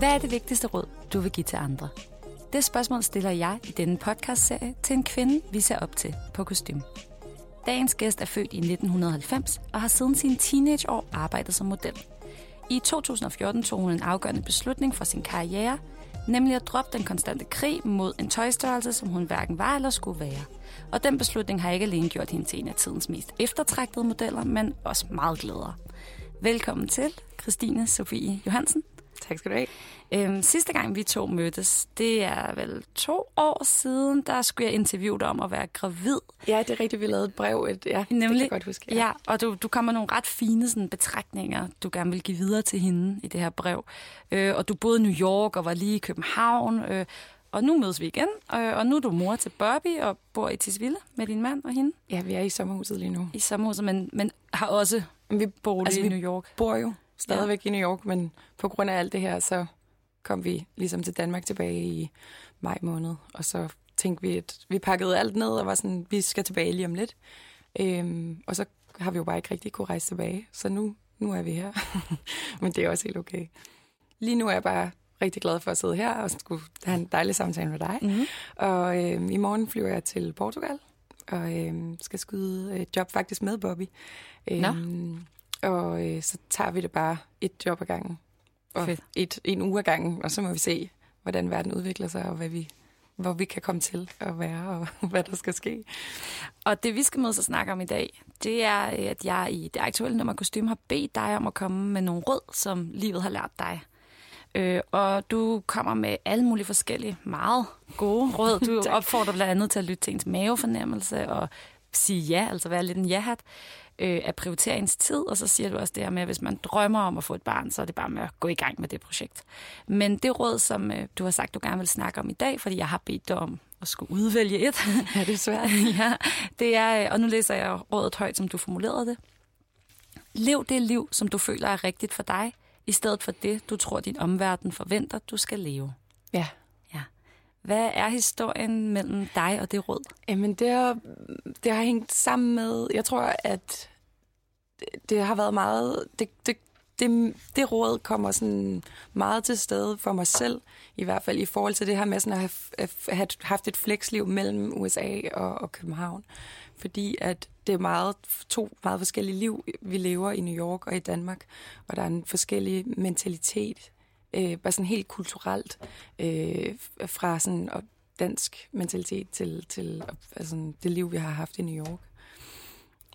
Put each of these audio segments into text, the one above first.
Hvad er det vigtigste råd, du vil give til andre? Det spørgsmål stiller jeg i denne podcastserie til en kvinde, vi ser op til på kostym. Dagens gæst er født i 1990 og har siden sine teenageår arbejdet som model. I 2014 tog hun en afgørende beslutning for sin karriere, nemlig at droppe den konstante krig mod en tøjstørrelse, som hun hverken var eller skulle være. Og den beslutning har ikke alene gjort hende til en af tidens mest eftertragtede modeller, men også meget glæder. Velkommen til, Christine Sofie Johansen. Tak skal du have. Øhm, sidste gang vi to mødtes, det er vel to år siden, der skulle jeg interviewe dig om at være gravid. Ja, det er rigtigt, vi lavede et brev. Et, ja, Nemlig, det kan jeg godt huske. Ja, og du, du kommer nogle ret fine sådan, betragtninger, du gerne vil give videre til hende i det her brev. Øh, og du boede i New York og var lige i København, øh, og nu mødes vi igen. Øh, og nu er du mor til Bobby og bor i Tisvilde med din mand og hende ja, vi er i sommerhuset lige nu. i sommerhuset, men, men har også Vi bolig altså, i New York. bor jo stadigvæk ja. i New York, men på grund af alt det her, så kom vi ligesom til Danmark tilbage i maj måned. Og så tænkte vi, at vi pakkede alt ned og var sådan, vi skal tilbage lige om lidt. Øhm, og så har vi jo bare ikke rigtig kunne rejse tilbage. Så nu, nu er vi her. men det er også helt okay. Lige nu er jeg bare rigtig glad for at sidde her og skulle have en dejlig samtale med dig. Mm-hmm. Og øh, i morgen flyver jeg til Portugal og øh, skal skyde et job faktisk med Bobby. Nå. Øh, og øh, så tager vi det bare et job ad gangen. Og Fedt. et, en uge ad gangen, og så må vi se, hvordan verden udvikler sig, og hvad vi, hvor vi kan komme til at være, og hvad der skal ske. Og det, vi skal mødes og snakke om i dag, det er, at jeg i det aktuelle nummer kostume har bedt dig om at komme med nogle råd, som livet har lært dig. Øh, og du kommer med alle mulige forskellige, meget gode råd. Du opfordrer blandt andet til at lytte til ens mavefornemmelse og sige ja, altså være lidt en ja-hat, øh, at prioritere ens tid, og så siger du også det her med, at hvis man drømmer om at få et barn, så er det bare med at gå i gang med det projekt. Men det råd, som øh, du har sagt, du gerne vil snakke om i dag, fordi jeg har bedt dig om at skulle udvælge et, Ja, det er svært. ja, det er, øh, og nu læser jeg rådet højt, som du formulerede det. Lev det liv, som du føler er rigtigt for dig, i stedet for det, du tror, din omverden forventer, du skal leve. Ja. Ja. Hvad er historien mellem dig og det råd? Jamen, det har, det har hængt sammen med, jeg tror, at det, har været meget, det, det, det, det råd kommer sådan meget til stede for mig selv, i hvert fald i forhold til det her med sådan at have, have haft et fleksliv mellem USA og, og København. Fordi at det er meget, to meget forskellige liv, vi lever i New York og i Danmark, og der er en forskellig mentalitet, øh, bare sådan helt kulturelt, øh, fra sådan og dansk mentalitet til, til altså, det liv, vi har haft i New York.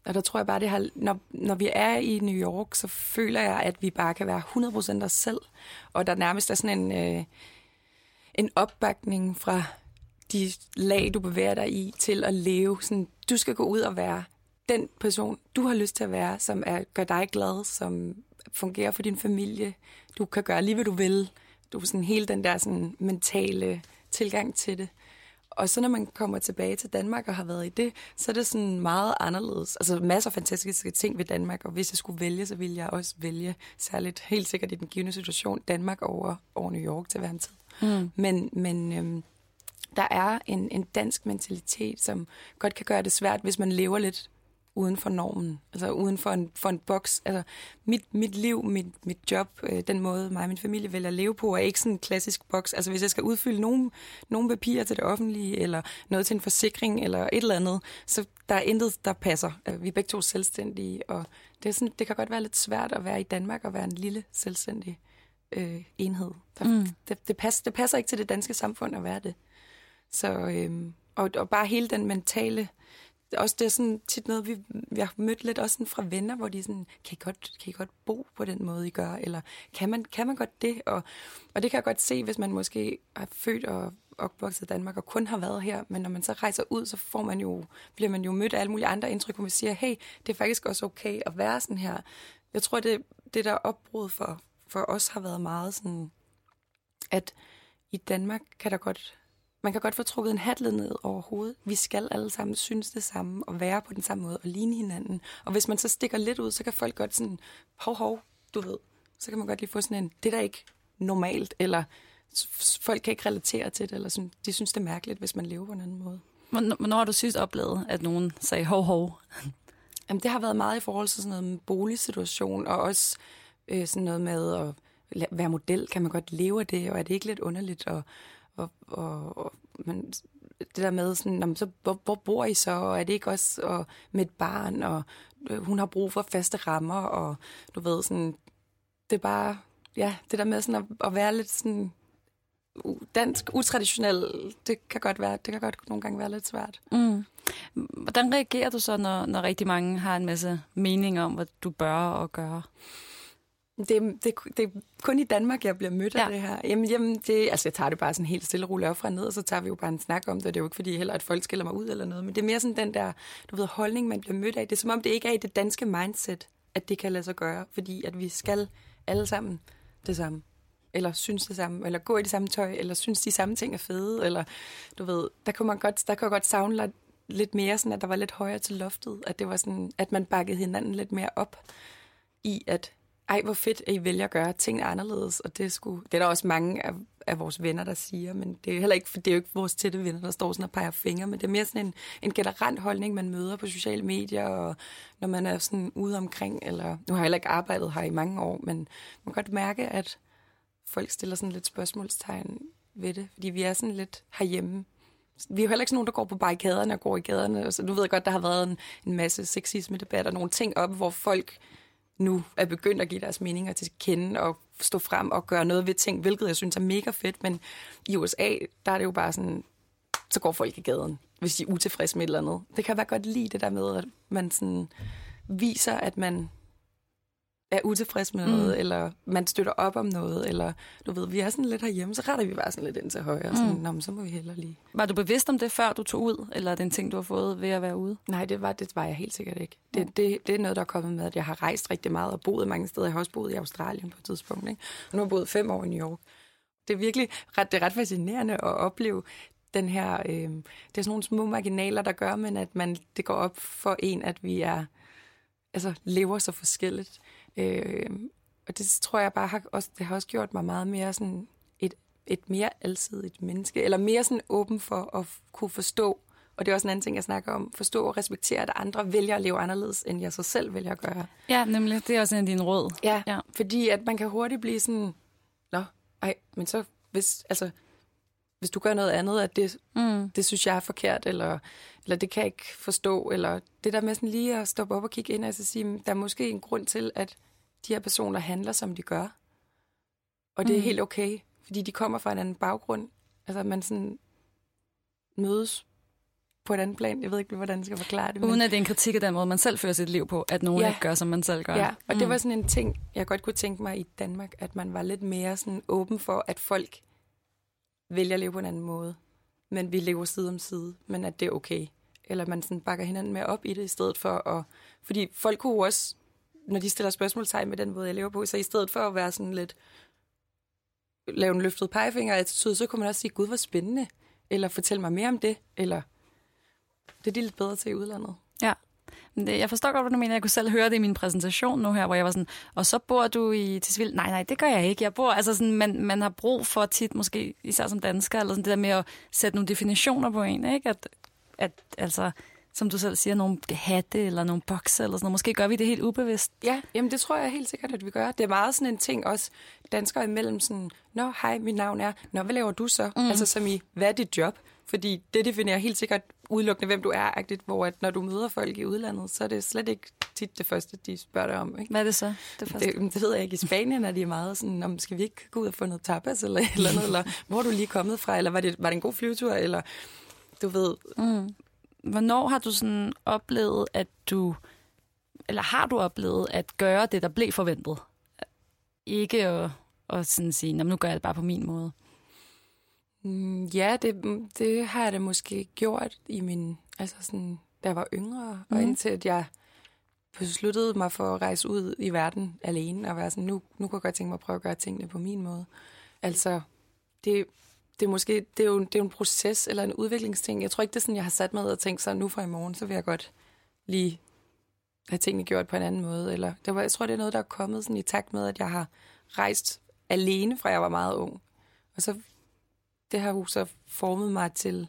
Og der tror jeg bare, det har, når, når vi er i New York, så føler jeg, at vi bare kan være 100% os selv. Og der nærmest er sådan en, øh, en opbakning fra de lag, du bevæger dig i, til at leve. Sådan, du skal gå ud og være den person, du har lyst til at være, som er, gør dig glad, som fungerer for din familie. Du kan gøre lige, hvad du vil. Du er sådan hele den der sådan, mentale tilgang til det. Og så når man kommer tilbage til Danmark og har været i det, så er det sådan meget anderledes. Altså masser af fantastiske ting ved Danmark, og hvis jeg skulle vælge, så ville jeg også vælge, særligt helt sikkert i den givende situation, Danmark over, over New York til hver en tid. Mm. Men, men øhm, der er en, en dansk mentalitet, som godt kan gøre det svært, hvis man lever lidt uden for normen, altså uden for en, for en boks. Altså mit, mit liv, mit, mit job, øh, den måde mig og min familie vælger at leve på, er ikke sådan en klassisk boks. Altså hvis jeg skal udfylde nogle, nogle papirer til det offentlige, eller noget til en forsikring, eller et eller andet, så der er intet, der passer. Øh, Vi er begge to selvstændige, og det, er sådan, det kan godt være lidt svært at være i Danmark og være en lille selvstændig øh, enhed. Der, mm. det, det, passer, det passer ikke til det danske samfund at være det. Så, øhm, og, og bare hele den mentale også det er sådan tit noget, vi, vi har mødt lidt også sådan fra venner, hvor de er sådan, kan I, godt, kan I godt bo på den måde, I gør? Eller kan man, kan man godt det? Og, og det kan jeg godt se, hvis man måske er født og opvokset i Danmark og kun har været her, men når man så rejser ud, så får man jo, bliver man jo mødt af alle mulige andre indtryk, hvor man siger, hey, det er faktisk også okay at være sådan her. Jeg tror, det, det der opbrud for, for os har været meget sådan, at i Danmark kan der godt man kan godt få trukket en hat ned over hovedet. Vi skal alle sammen synes det samme, og være på den samme måde, og ligne hinanden. Og hvis man så stikker lidt ud, så kan folk godt sådan, hov, hov, du ved, så kan man godt lige få sådan en, det er da ikke normalt, eller folk kan ikke relatere til det, eller sådan, de synes, det er mærkeligt, hvis man lever på en anden måde. Hvornår har du sidst oplevet, at nogen sagde hov, hov? Jamen, det har været meget i forhold til sådan noget med boligsituation, og også øh, sådan noget med at være model. Kan man godt leve af det, og er det ikke lidt underligt? Og, og, og, og men det der med, sådan, jamen, så, hvor, hvor bor I så, og er det ikke også og, med et barn, og øh, hun har brug for faste rammer, og du ved, sådan, det er bare, ja, det der med sådan at, at være lidt sådan dansk, utraditionel, det kan godt være, det kan godt nogle gange være lidt svært. Mm. Hvordan reagerer du så, når, når rigtig mange har en masse mening om, hvad du bør og gøre? Det, det, det er kun i Danmark, jeg bliver mødt ja. af det her. Jamen, jamen det, altså jeg tager det bare sådan helt stille og roligt op fra ned, og så tager vi jo bare en snak om det. Det er jo ikke fordi heller, at folk skiller mig ud eller noget, men det er mere sådan den der, du ved, holdning, man bliver mødt af. Det er som om, det ikke er i det danske mindset, at det kan lade sig gøre, fordi at vi skal alle sammen det samme eller synes det samme, eller gå i det samme tøj, eller synes de samme ting er fede, eller du ved, der kunne man godt, der kunne godt savne lidt mere sådan, at der var lidt højere til loftet, at det var sådan, at man bakkede hinanden lidt mere op i, at ej, hvor fedt, at I vælger at gøre tingene anderledes, og det, skulle, det er der også mange af, af vores venner, der siger, men det er heller ikke, for det er jo ikke vores tætte venner, der står sådan og peger fingre, men det er mere sådan en, en generelt holdning, man møder på sociale medier, og når man er sådan ude omkring, eller nu har jeg heller ikke arbejdet her i mange år, men man kan godt mærke, at folk stiller sådan lidt spørgsmålstegn ved det, fordi vi er sådan lidt herhjemme. Vi er jo heller ikke sådan nogen, der går på barrikaderne og går i gaderne. Så du ved godt, der har været en, en masse sexisme-debat og nogle ting op, hvor folk nu er begyndt at give deres meninger til kende og stå frem og gøre noget ved ting, hvilket jeg synes er mega fedt. Men i USA, der er det jo bare sådan, så går folk i gaden, hvis de er utilfredse med et eller andet. Det kan være godt lide det der med, at man sådan viser, at man er utilfreds med noget, mm. eller man støtter op om noget, eller du ved, vi er sådan lidt herhjemme, så retter vi bare sådan lidt ind til højre, mm. sådan, Nå, så må vi hellere lige. Var du bevidst om det, før du tog ud, eller er det en ting, du har fået ved at være ude? Nej, det var, det var jeg helt sikkert ikke. Det, mm. det, det er noget, der er kommet med, at jeg har rejst rigtig meget og boet mange steder. Jeg har også boet i Australien på et tidspunkt, ikke? og nu har jeg boet fem år i New York. Det er virkelig ret, det er ret fascinerende at opleve den her, øh, det er sådan nogle små marginaler, der gør, men at man, det går op for en, at vi er, altså lever så forskelligt. Øh, og det tror jeg bare har også, det har også gjort mig meget mere sådan et, et mere alsidigt menneske, eller mere sådan åben for at kunne forstå, og det er også en anden ting, jeg snakker om, forstå og respektere, at andre vælger at leve anderledes, end jeg så selv vælger at gøre. Ja, nemlig. Det er også en af dine råd. Ja, ja, fordi at man kan hurtigt blive sådan, nå, ej, men så, hvis, altså, hvis du gør noget andet, at det, mm. det synes jeg er forkert, eller, eller det kan jeg ikke forstå, eller det der med sådan lige at stoppe op og kigge ind og så sige, der er måske en grund til, at de her personer handler, som de gør. Og det er mm. helt okay, fordi de kommer fra en anden baggrund. Altså, man sådan mødes på et andet plan. Jeg ved ikke, hvordan jeg skal forklare det. Uden men... at det er en kritik af den måde, man selv fører sit liv på, at nogen ja. ikke gør, som man selv gør. Ja, og mm. det var sådan en ting, jeg godt kunne tænke mig i Danmark, at man var lidt mere sådan åben for, at folk vælger at leve på en anden måde. Men vi lever side om side, men at det er okay. Eller man sådan bakker hinanden med op i det, i stedet for at... Fordi folk kunne også når de stiller spørgsmålstegn med den måde, jeg lever på, så i stedet for at være sådan lidt lave en løftet pegefinger attitude, så kunne man også sige, gud, hvor spændende, eller fortæl mig mere om det, eller det er de lidt bedre til i udlandet. Ja. Jeg forstår godt, hvad du mener. Jeg kunne selv høre det i min præsentation nu her, hvor jeg var sådan, og så bor du i Tisvilde? Nej, nej, det gør jeg ikke. Jeg bor, altså sådan, man, man har brug for tit, måske især som dansker, eller sådan det der med at sætte nogle definitioner på en, ikke? At, at altså, som du selv siger, nogle hatte eller nogle bokser eller sådan noget. Måske gør vi det helt ubevidst. Ja, jamen det tror jeg helt sikkert, at vi gør. Det er meget sådan en ting også danskere imellem sådan, Nå, hej, mit navn er, Nå, hvad laver du så? Mm. Altså som i, hvad er dit job? Fordi det definerer helt sikkert udelukkende, hvem du er, agtigt, hvor at når du møder folk i udlandet, så er det slet ikke tit det første, de spørger dig om. Ikke? Hvad er det så? Det, første? det, det ved jeg ikke. I Spanien er de meget sådan, om skal vi ikke gå ud og få noget tapas, eller, eller noget, eller hvor er du lige kommet fra, eller var det, var det en god flyvetur, eller du ved, mm hvornår har du sådan oplevet, at du, eller har du oplevet at gøre det, der blev forventet? Ikke at, at sådan sige, "Nå, men nu gør jeg det bare på min måde. Mm, Ja, det, det har jeg da måske gjort i min, altså sådan, da jeg var yngre, mm. og Mhm. indtil at jeg besluttede mig for at rejse ud i verden alene, og være sådan, nu, nu kunne jeg godt tænke mig at prøve at gøre tingene på min måde. Altså, det, det er måske, det er, jo, det er jo en proces eller en udviklingsting. Jeg tror ikke, det er sådan, jeg har sat mig og tænkt så nu fra i morgen, så vil jeg godt lige have tingene gjort på en anden måde. Eller, det var, jeg tror, det er noget, der er kommet sådan i takt med, at jeg har rejst alene, fra jeg var meget ung. Og så det har jo så formet mig til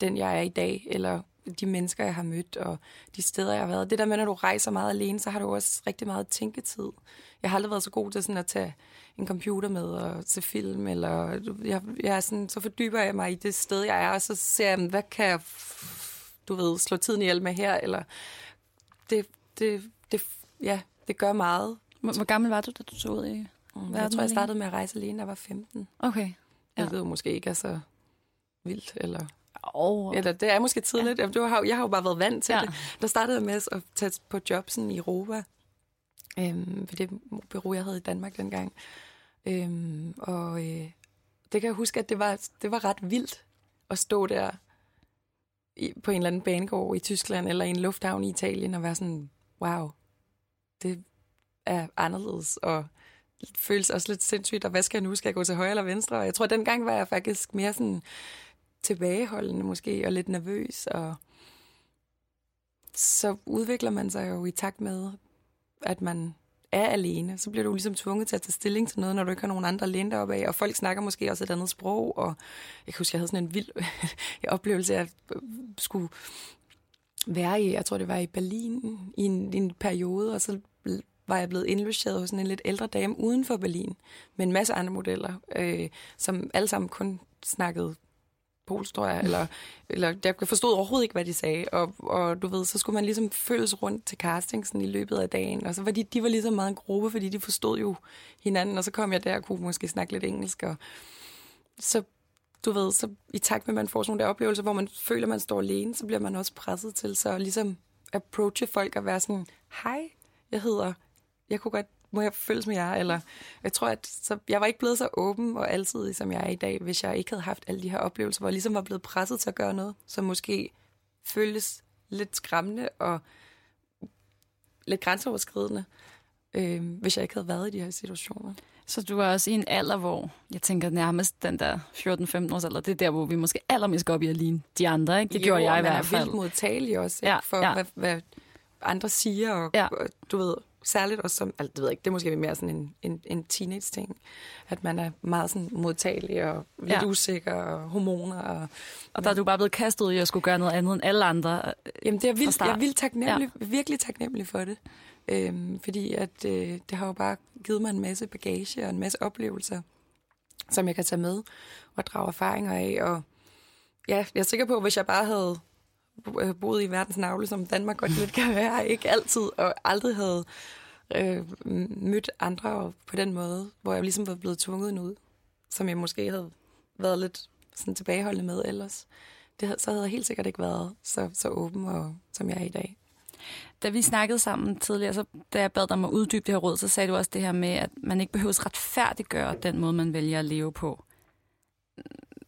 den, jeg er i dag, eller de mennesker, jeg har mødt, og de steder, jeg har været. Det der med, når du rejser meget alene, så har du også rigtig meget tænketid. Jeg har aldrig været så god til sådan at tage en computer med og se film, eller jeg, jeg er sådan, så fordyber jeg mig i det sted, jeg er, og så ser jeg, hvad kan jeg, du ved, slå tiden ihjel med her, eller det, det, det, ja, det gør meget. Hvor, hvor gammel var du, da du tog ud i Jeg verden tror, jeg startede med at rejse alene, da jeg var 15. Okay. Ja. Hvilket måske ikke er så vildt, eller Oh, Eller det er måske tidligt. Ja. Du har, jeg har jo bare været vant til Ja. det. Der startede jeg med at tage på job sådan i Europa. Øhm, for det bureau, jeg havde i Danmark dengang. Øhm, og øh, det kan jeg huske, at det var, det var ret vildt at stå der i, på en eller anden banegård i Tyskland eller i en lufthavn i Italien og være sådan, wow, det er anderledes og føles også lidt sindssygt, og hvad skal jeg nu? Skal jeg gå til højre eller venstre? Og jeg tror, at dengang var jeg faktisk mere sådan tilbageholdende måske, og lidt nervøs, og så udvikler man sig jo i takt med, at man er alene. Så bliver du ligesom tvunget til at tage stilling til noget, når du ikke har nogen andre lænder op af, og folk snakker måske også et andet sprog, og jeg kan huske, jeg havde sådan en vild oplevelse, at jeg øh, skulle være i, jeg tror det var i Berlin, i en, i en periode, og så var jeg blevet indlogeret hos en lidt ældre dame uden for Berlin, med en masse andre modeller, øh, som alle sammen kun snakkede polsk, tror jeg, eller, eller jeg forstod overhovedet ikke, hvad de sagde, og, og du ved, så skulle man ligesom følges rundt til castingsen i løbet af dagen, og så var de, de var ligesom meget en gruppe, fordi de forstod jo hinanden, og så kom jeg der og kunne måske snakke lidt engelsk, og så du ved, så i takt med, at man får sådan nogle der oplevelser, hvor man føler, at man står alene, så bliver man også presset til så ligesom approache folk og være sådan, hej, jeg hedder, jeg kunne godt, må jeg føles med jer, eller jeg tror, at så, jeg var ikke blevet så åben og altid, som jeg er i dag, hvis jeg ikke havde haft alle de her oplevelser, hvor jeg ligesom var blevet presset til at gøre noget, som måske føltes lidt skræmmende og lidt grænseoverskridende, øh, hvis jeg ikke havde været i de her situationer. Så du er også i en alder, hvor jeg tænker nærmest den der 14-15 års alder, det er der, hvor vi måske allermest går op i at ligne de andre. Ikke? Det Jo, gjorde jeg i man hvert er fald. vildt modtagelig også, ikke? Ja, for ja. Hvad, hvad andre siger, og, ja. og du ved, særligt også som, altså, det ved jeg ikke, det er måske mere sådan en, en, en teenage-ting, at man er meget sådan modtagelig og lidt Ja. usikker og hormoner. Og, Og der er du bare blevet kastet i at skulle gøre noget andet end alle andre. jamen, det er vildt, jeg er vildt taknemmelig, ja. virkelig taknemmelig for det. Øhm, fordi at øh, det har jo bare givet mig en masse bagage og en masse oplevelser, som jeg kan tage med og drage erfaringer af. Og ja, jeg er sikker på, at hvis jeg bare havde øh, Øh, boet i verdens navle, som Danmark godt lidt kan være, ikke altid, og aldrig havde øh, mødt andre på den måde, hvor jeg ligesom var blevet tvunget ud, som jeg måske havde været lidt sådan tilbageholdende med ellers. Det, så havde jeg helt sikkert ikke været så, så åben, og, som jeg er i dag. Da vi snakkede sammen tidligere, så da jeg bad dig om at uddybe det her råd, så sagde du også det her med, at man ikke behøver retfærdiggøre den måde, man vælger at leve på.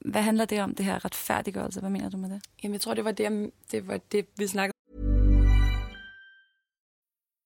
Hvad handler det om, det her retfærdiggørelse? Hvad mener du med det? Jamen, jeg tror, det var det, det, var det vi snakkede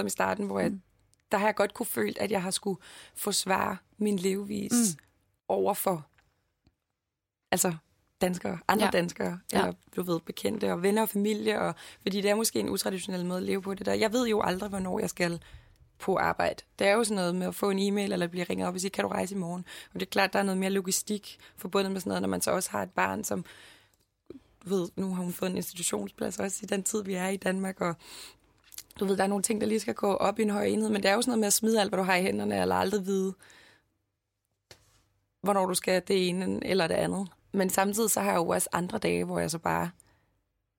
Som i starten, hvor jeg, der har jeg godt kunne føle, at jeg har skulle forsvare min levevis mm. over for altså danskere, andre Ja. danskere, Ja. eller du ved, bekendte og venner og familie, og, fordi det er måske en utraditionel måde at leve på det der. Jeg ved jo aldrig, hvornår jeg skal på arbejde. Det er jo sådan noget med at få en e-mail eller blive ringet op og sige, kan du rejse i morgen? Og det er klart, der er noget mere logistik forbundet med sådan noget, når man så også har et barn, som ved, nu har hun fået en institutionsplads også i den tid, vi er i Danmark, og du ved, der er nogle ting, der lige skal gå op i en høj enhed, men det er jo sådan noget med at smide alt, hvad du har i hænderne, eller aldrig vide, hvornår du skal det ene eller det andet. Men samtidig så har jeg jo også andre dage, hvor jeg så bare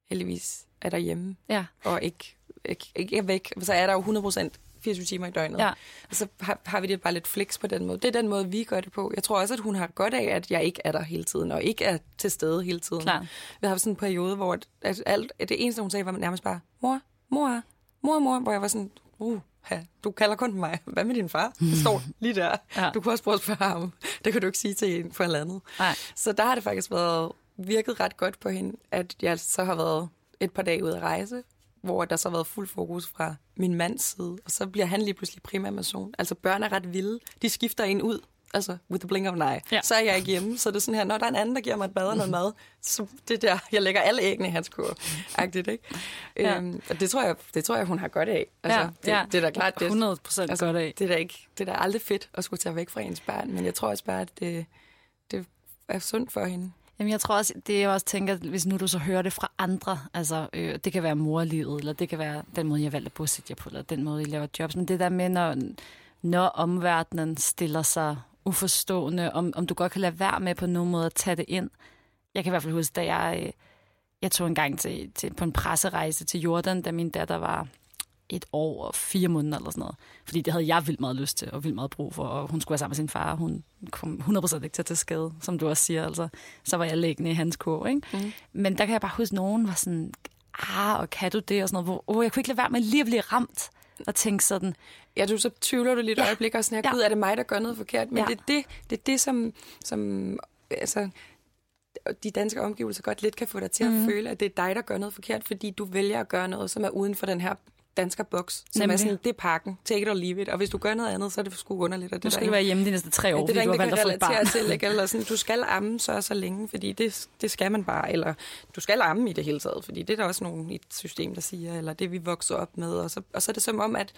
heldigvis er derhjemme, Ja. og ikke, ikke, ikke er væk. Så er der jo 100 procent 24 timer i døgnet. Ja. Og så har, har vi det bare lidt flex på den måde. Det er den måde, vi gør det på. Jeg tror også, at hun har godt af, at jeg ikke er der hele tiden, og ikke er til stede hele tiden. Klart. Vi har haft sådan en periode, hvor at, at alt, at det eneste, hun sagde, var nærmest bare, mor, mor, mor, mor, hvor jeg var sådan, uh, ja, du kalder kun mig. Hvad med din far? Det står lige der. Ja. Du kunne også prøve at spørge ham. Det kan du ikke sige til en for andet. Nej. Så der har det faktisk været virket ret godt på hende, at jeg så har været et par dage ude at rejse, hvor der så har været fuld fokus fra min mands side, og så bliver han lige pludselig primær person. Altså børn er ret vilde. De skifter en ud, altså with the blink of an eye. Ja. Så er jeg ikke hjemme, så det er sådan her, når der er en anden, der giver mig et bad og noget mad, så det der, jeg lægger alle æggene i hans kur. Agtigt, ikke? Ja. Øhm, og det tror, jeg, det tror jeg, hun har godt af. Altså, Ja, det, ja. det er da klart, det, 100 procent godt af. det er da ikke, det er da aldrig fedt at skulle tage væk fra ens barn, men jeg tror også bare, at det, det er sundt for hende. Jamen, jeg tror også, det jeg også tænker, hvis nu du så hører det fra andre, altså øh, det kan være morlivet, eller det kan være den måde, jeg valgte at bosætte jer på, eller den måde, I laver jobs, men det der med, når, når omverdenen stiller sig uforstående, om, om du godt kan lade være med på nogen måde at tage det ind. Jeg kan i hvert fald huske, da jeg, øh, jeg tog en gang til, til, på en presserejse til Jordan, da min datter var et år og fire måneder eller sådan noget. Fordi det havde jeg vildt meget lyst til og vildt meget brug for, og hun skulle være sammen med sin far. Hun kom 100% ikke til at tage skade, som du også siger. Altså, så var jeg liggende i hans kurv, ikke? Mm. Men der kan jeg bare huske, at nogen var sådan, ah, og kan du det? Og sådan noget, hvor åh, jeg kunne ikke lade være med lige at blive ramt og tænke sådan, Ja, du så tvivler du lidt Ja. øjeblik og sådan her, Ja. gud, er det mig, der gør noget forkert? Men Ja. det er det, det, er det som, som altså, de danske omgivelser godt lidt kan få dig til Mhm. at føle, at det er dig, der gør noget forkert, fordi du vælger at gøre noget, som er uden for den her dansker boks, som Nemlig. er sådan, det er pakken, take it or leave it, og hvis du gør noget andet, så er det sgu underligt. Og det nu skal du være hjemme de næste tre år, det er fordi der du har valgt at få barn. til, ikke? Eller sådan, du skal amme så og så længe, fordi det, det skal man bare, eller du skal amme i det hele taget, fordi det er der også nogen i et system, der siger, eller det vi vokser op med, og så, og så er det som om, at,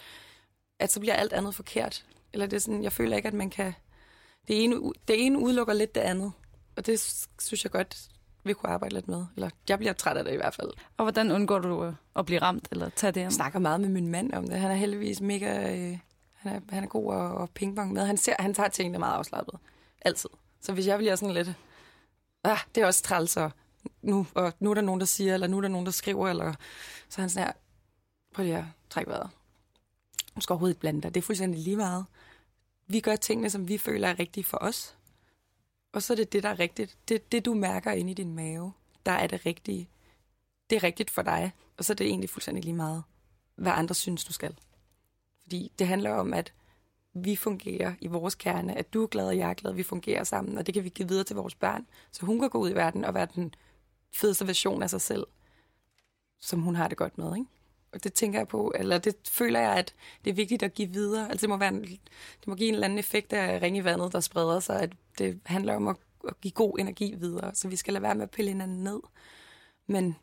at så bliver alt andet forkert. Eller det er sådan, jeg føler ikke, at man kan, det ene, det ene udelukker lidt det andet, og det synes jeg godt, vi kunne arbejde lidt med. Eller jeg bliver træt af det i hvert fald. Og hvordan undgår du øh, at blive ramt eller tage det Jeg ind? snakker meget med min mand om det. Han er heldigvis mega... Øh, han, er, han er god at, at pingpong med. Han, ser, han tager tingene meget afslappet. Altid. Så hvis jeg bliver sådan lidt... Ah, det er også træls, og nu, og nu er der nogen, der siger, eller nu er der nogen, der skriver, eller... Så han sådan her... Prøv lige at trække vejret. Du skal overhovedet ikke blande dig. Det er fuldstændig lige meget. Vi gør tingene, som vi føler er rigtige for os. Og så er det det, der er rigtigt. Det, det du mærker inde i din mave, der er det rigtige. Det er rigtigt for dig. Og så er det egentlig fuldstændig lige meget, hvad andre synes, du skal. Fordi det handler om, at vi fungerer i vores kerne, at du er glad, og jeg er glad, vi fungerer sammen, og det kan vi give videre til vores børn, så hun kan gå ud i verden og være den fedeste version af sig selv, som hun har det godt med, ikke? Og det tænker jeg på, eller det føler jeg, at det er vigtigt at give videre. Altså det må, være en, det må give en eller anden effekt af ringe i vandet, der spreder sig, at det handler om at, at give god energi videre, så vi skal lade være med at pille hinanden ned. Men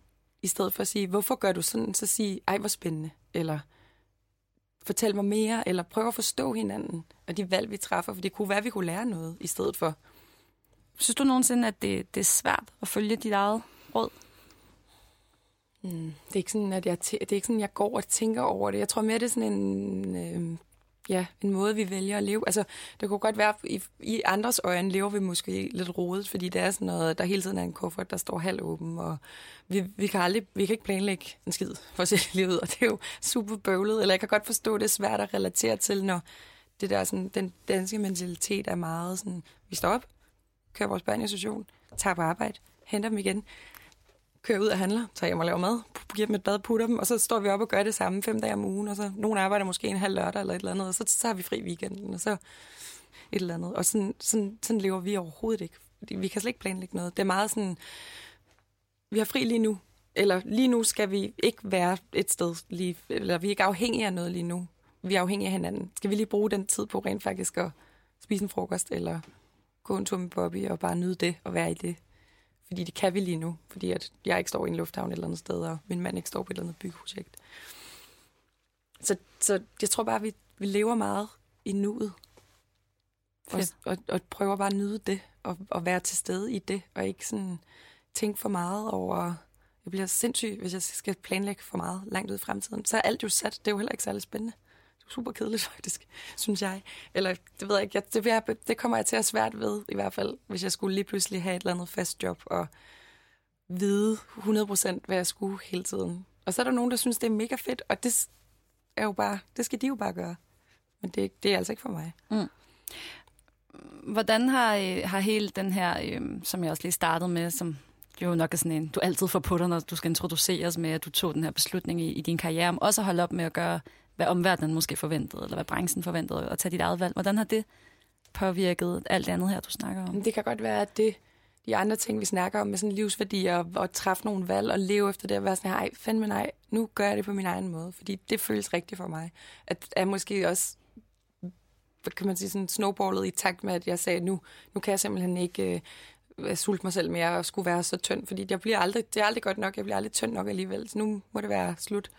i stedet for at sige, hvorfor gør du sådan, så sige, ej hvor spændende, eller fortæl mig mere, eller prøv at forstå hinanden, og de valg, vi træffer, for det kunne være, at vi kunne lære noget, i stedet for, Synes du nogensinde, at det, det er svært at følge dit eget råd? Mm, det er ikke sådan, at jeg, tæ- det er ikke sådan, jeg går og tænker over det. Jeg tror mere, det er sådan en, øh, ja, en måde, vi vælger at leve. Altså, det kunne godt være, i, i andres øjne lever vi måske lidt rodet, fordi det er sådan noget, der hele tiden er en kuffert, der står halv åben, og vi, vi, kan aldrig, vi kan ikke planlægge en skid for sit liv, og det er jo super bøvlet. Eller jeg kan godt forstå, det er svært at relatere til, når det der, sådan, den danske mentalitet er meget sådan, vi står op, kører vores børn i station, tager på arbejde, henter dem igen, kører ud og handler, tager hjem og laver mad, giver dem et bad, putter dem, og så står vi op og gør det samme fem dage om ugen, og så nogen arbejder måske en halv lørdag eller et eller andet, og så, så har vi fri weekenden, og så et eller andet. Og sådan, sådan, sådan lever vi overhovedet ikke. Vi kan slet ikke planlægge noget. Det er meget sådan, vi har fri lige nu, eller lige nu skal vi ikke være et sted, lige, eller vi er ikke afhængige af noget lige nu. Vi er afhængige af hinanden. Skal vi lige bruge den tid på rent faktisk at spise en frokost, eller gå en tur med Bobby og bare nyde det og være i det? Fordi det kan vi lige nu, fordi at jeg ikke står i en lufthavn et eller andet sted, og min mand ikke står på et eller andet byggeprojekt. Så, så jeg tror bare, vi, vi lever meget i nuet. Og, og, og prøver bare at nyde det, og, og være til stede i det, og ikke sådan tænke for meget over... Jeg bliver sindssyg, hvis jeg skal planlægge for meget langt ud i fremtiden. Så er alt jo sat. Det er jo heller ikke særlig spændende. Super kedeligt, faktisk, synes jeg. Eller, det ved jeg ikke. Jeg, det, jeg, det kommer jeg til at svært ved, i hvert fald, hvis jeg skulle lige pludselig have et eller andet fast job og vide 100% hvad jeg skulle hele tiden. Og så er der nogen, der synes, det er mega fedt, og det er jo bare, det skal de jo bare gøre. Men det, det er altså ikke for mig. Mm. Hvordan har, øh, har hele den her, øh, som jeg også lige startede med, som jo nok er sådan en, du altid får på dig, når du skal introduceres med, at du tog den her beslutning i, i din karriere, om også at holde op med at gøre, hvad omverdenen måske forventede, eller hvad branchen forventede, og tage dit eget valg. Hvordan har det påvirket alt det andet her, du snakker om? Det kan godt være, at det, de andre ting, vi snakker om med sådan livsværdier, og, og træffe nogle valg og leve efter det, og være sådan, nej, fandme nej, nu gør jeg det på min egen måde, fordi det føles rigtigt for mig. At jeg måske også hvad kan man sige, sådan snowballet i takt med, at jeg sagde, nu, nu kan jeg simpelthen ikke øh, sulte mig selv mere og skulle være så tynd, fordi jeg bliver aldrig, det er aldrig godt nok, jeg bliver aldrig tynd nok alligevel, så nu må det være slut.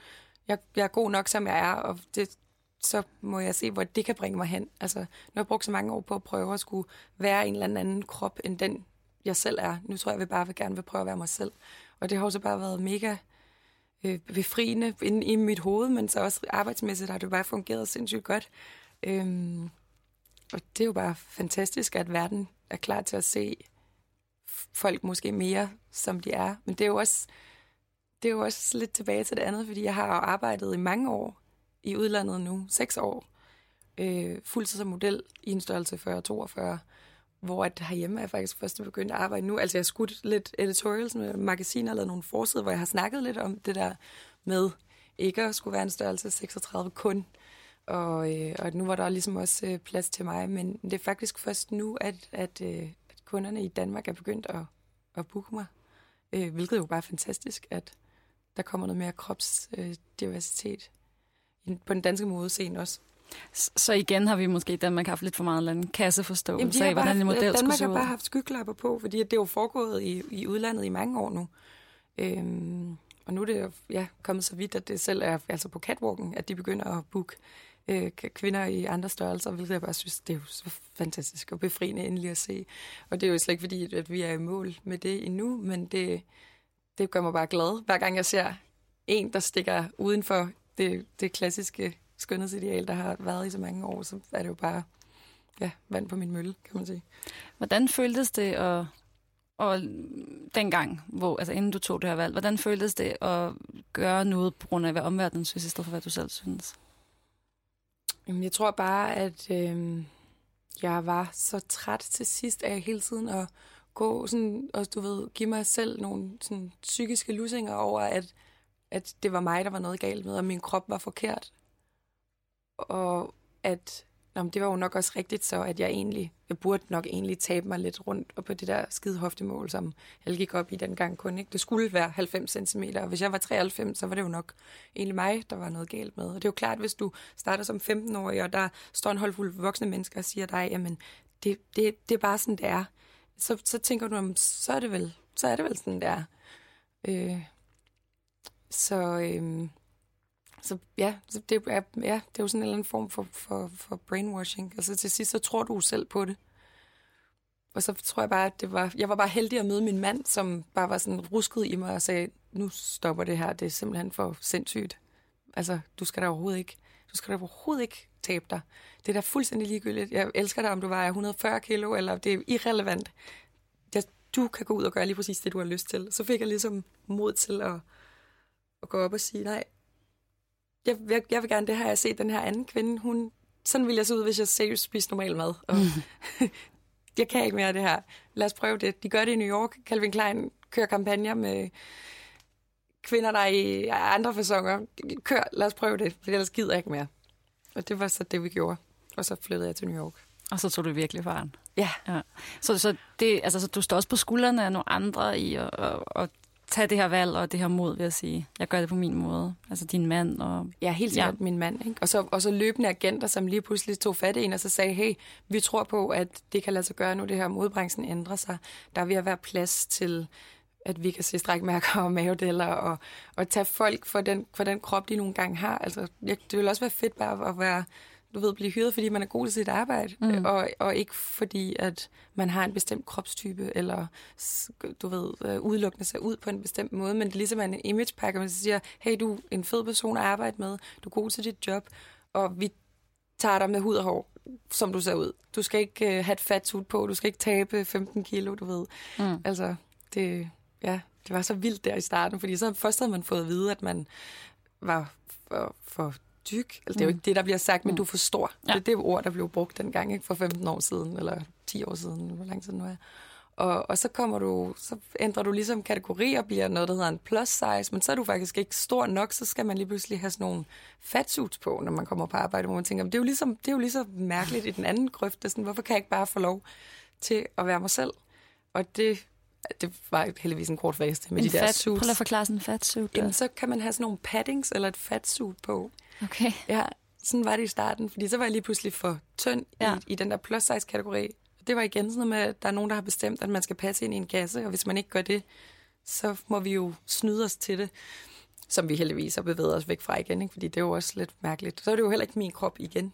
Jeg, jeg er god nok, som jeg er, og det, så må jeg se, hvor det kan bringe mig hen. Altså, nu har jeg brugt så mange år på at prøve at skulle være en eller anden krop, end den, jeg selv er. Nu tror jeg, jeg bare vil gerne vil prøve at være mig selv. Og det har også bare været mega øh, befriende inde i mit hoved, men så også arbejdsmæssigt har det bare fungeret sindssygt godt. Øhm, og det er jo bare fantastisk, at verden er klar til at se folk måske mere, som de er. Men det er jo også, det er jo også lidt tilbage til det andet, fordi jeg har arbejdet i mange år i udlandet nu, seks år, øh, fuldtid som model i en størrelse 40-42, hvor at herhjemme er jeg faktisk først begyndt at arbejde nu. Altså jeg har skudt lidt editorials med magasiner, lavet nogle forsider, hvor jeg har snakket lidt om det der med ikke at skulle være en størrelse 36 kun, og, øh, og nu var der ligesom også øh, plads til mig, men det er faktisk først nu, at, at, øh, at kunderne i Danmark er begyndt at, at booke mig. Øh, hvilket jo bare er fantastisk, at der kommer noget mere kropsdiversitet øh, på den danske modescene også. Så igen har vi måske i Danmark haft lidt for meget en kasseforståelse af, hvordan en model Danmark skulle se ud. har bare haft skyklapper på, fordi det er jo foregået i, i udlandet i mange år nu. Øhm, og nu er det jo ja, kommet så vidt, at det selv er altså på catwalken, at de begynder at booke øh, kvinder i andre størrelser, hvilket jeg bare synes, det er jo så fantastisk og befriende endelig at se. Og det er jo slet ikke fordi, at vi er i mål med det endnu, men det, det gør mig bare glad, hver gang jeg ser en, der stikker uden for det, det klassiske skønhedsideal, der har været i så mange år, så er det jo bare ja, vand på min mølle, kan man sige. Hvordan føltes det at og dengang, hvor, altså inden du tog det her valg, hvordan føltes det at gøre noget på grund af, hvad omverdenen synes, i stedet for, hvad du selv synes? Jamen, jeg tror bare, at øh, jeg var så træt til sidst af hele tiden at gå sådan, og du ved, give mig selv nogle sådan, psykiske lusinger over, at, at det var mig, der var noget galt med, og min krop var forkert. Og at Nå, det var jo nok også rigtigt så, at jeg egentlig, jeg burde nok egentlig tabe mig lidt rundt og på det der skide hoftemål, som jeg gik op i den gang kun. Ikke? Det skulle være 90 cm, og hvis jeg var 93, så var det jo nok egentlig mig, der var noget galt med. Og det er jo klart, hvis du starter som 15-årig, og der står en holdfuld voksne mennesker og siger dig, jamen, det, det, det er bare sådan, det er. Så, så tænker du, så er det vel, så er det vel sådan, der. Øh, så, øh, så ja, det er, ja, det er jo sådan en eller anden form for, for, for brainwashing. Altså til sidst, så tror du selv på det. Og så tror jeg bare, at det var, jeg var bare heldig at møde min mand, som bare var sådan rusket i mig og sagde, nu stopper det her, det er simpelthen for sindssygt. Altså, du skal da overhovedet ikke, du skal da overhovedet ikke tabe dig. Det er da fuldstændig ligegyldigt. Jeg elsker dig, om du vejer 140 kilo, eller det er irrelevant. Du kan gå ud og gøre lige præcis det, du har lyst til. Så fik jeg ligesom mod til at, at gå op og sige, nej, jeg, jeg, jeg vil gerne, det her, jeg set den her anden kvinde, hun, sådan ville jeg se ud, hvis jeg seriøst spiste normal mad. Og, jeg kan ikke mere det her. Lad os prøve det. De gør det i New York. Calvin Klein kører kampagner med kvinder, der er i andre fasonger. Kør, lad os prøve det, for ellers gider jeg ikke mere. Og det var så det, vi gjorde. Og så flyttede jeg til New York. Og så tog du virkelig faren. Ja. ja. Så, så, det, altså, så du står også på skuldrene af nogle andre i at, at, at tage det her valg og det her mod, vil jeg sige. Jeg gør det på min måde. Altså din mand og... Ja, helt sikkert ja. min mand. Ikke? Og, så, og så løbende agenter, som lige pludselig tog fat i en og så sagde, hey, vi tror på, at det kan lade sig gøre nu, det her modbranchen ændrer sig. Der er ved at være plads til at vi kan se strækmærker og mavedeller og, og tage folk for den, for den krop, de nogle gange har. Altså, det vil også være fedt bare at være du ved, blive hyret, fordi man er god til sit arbejde, mm. og, og ikke fordi, at man har en bestemt kropstype, eller du ved, øh, udelukkende sig ud på en bestemt måde, men det er ligesom en image pack, og man siger, hey, du er en fed person at arbejde med, du er god til dit job, og vi tager dig med hud og hår, som du ser ud. Du skal ikke uh, have et fat på, du skal ikke tabe 15 kilo, du ved. Mm. Altså, det, ja, det var så vildt der i starten, fordi så først havde man fået at vide, at man var for, for tyk. Altså, det er jo mm. ikke det, der bliver sagt, men mm. du er for stor. Ja. Det er det ord, der blev brugt dengang, ikke? For 15 år siden, eller 10 år siden, hvor lang tid nu er. Og, og så kommer du, så ændrer du ligesom kategori og bliver noget, der hedder en plus size, men så er du faktisk ikke stor nok, så skal man lige pludselig have sådan nogle fatsuits på, når man kommer på arbejde, hvor man tænker, det er jo ligesom, det er jo ligesom mærkeligt i den anden grøft. Det er sådan, hvorfor kan jeg ikke bare få lov til at være mig selv? Og det, det var heldigvis en kort fase med en de fat, der suits. Prøv at forklare sådan en fatsuit. Jamen, så kan man have sådan nogle paddings eller et fatsuit på. Okay. Ja, sådan var det i starten, fordi så var jeg lige pludselig for tynd ja. i, i den der plus size kategori. Det var igen sådan med, at der er nogen, der har bestemt, at man skal passe ind i en kasse, og hvis man ikke gør det, så må vi jo snyde os til det, som vi heldigvis har bevæget os væk fra igen, ikke? fordi det er jo også lidt mærkeligt. Så er det jo heller ikke min krop igen.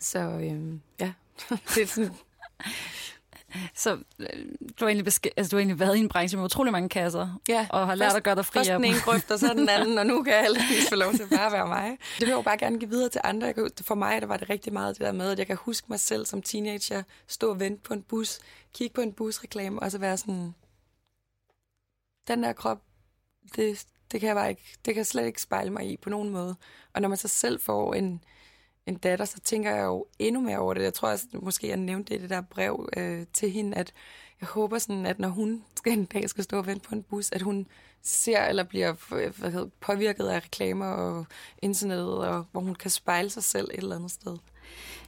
Så øhm, ja, det er sådan så øh, du har, egentlig beske- altså, du har egentlig været i en branche med utrolig mange kasser, ja, og har lært først, at gøre dig fri først den ene grøft, og så den anden, og nu kan jeg heldigvis få lov til at bare være mig. Det vil jeg jo bare gerne give videre til andre. For mig der var det rigtig meget det der med, at jeg kan huske mig selv som teenager, stå og vente på en bus, kigge på en busreklame, og så være sådan, den der krop, det, det kan jeg bare ikke, det kan jeg slet ikke spejle mig i på nogen måde. Og når man så selv får en, en datter, så tænker jeg jo endnu mere over det. Jeg tror også, måske jeg nævnte det i det der brev øh, til hende, at jeg håber sådan, at når hun skal en dag skal stå og vente på en bus, at hun ser eller bliver hvad hedder, påvirket af reklamer og internettet, og hvor hun kan spejle sig selv et eller andet sted.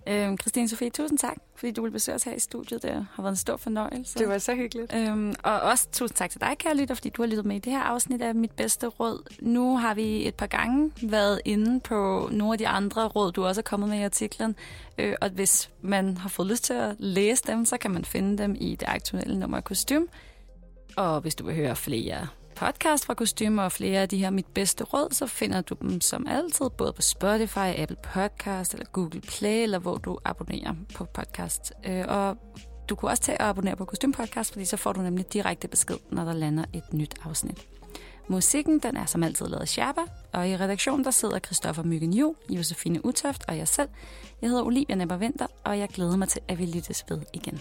Øhm, Christine Sofie, tusind tak, fordi du vil besøge os her i studiet. Det har været en stor fornøjelse. Det var så hyggeligt. Øhm, og også tusind tak til dig, kære lytter, fordi du har lyttet med i det her afsnit af Mit Bedste Råd. Nu har vi et par gange været inde på nogle af de andre råd, du også er kommet med i artiklen. Øh, og hvis man har fået lyst til at læse dem, så kan man finde dem i det aktuelle nummer af Kostym. Og hvis du vil høre flere podcast fra Kostymer og flere af de her Mit Bedste Råd, så finder du dem som altid både på Spotify, Apple Podcast eller Google Play, eller hvor du abonnerer på podcast. Øh, og du kunne også tage og abonnere på Kostym Podcast, fordi så får du nemlig direkte besked, når der lander et nyt afsnit. Musikken den er som altid lavet af Sherpa, og i redaktionen der sidder Christoffer Myggen Juhl, Josefine Utoft og jeg selv. Jeg hedder Olivia Nepper Vinter, og jeg glæder mig til, at vi lyttes ved igen.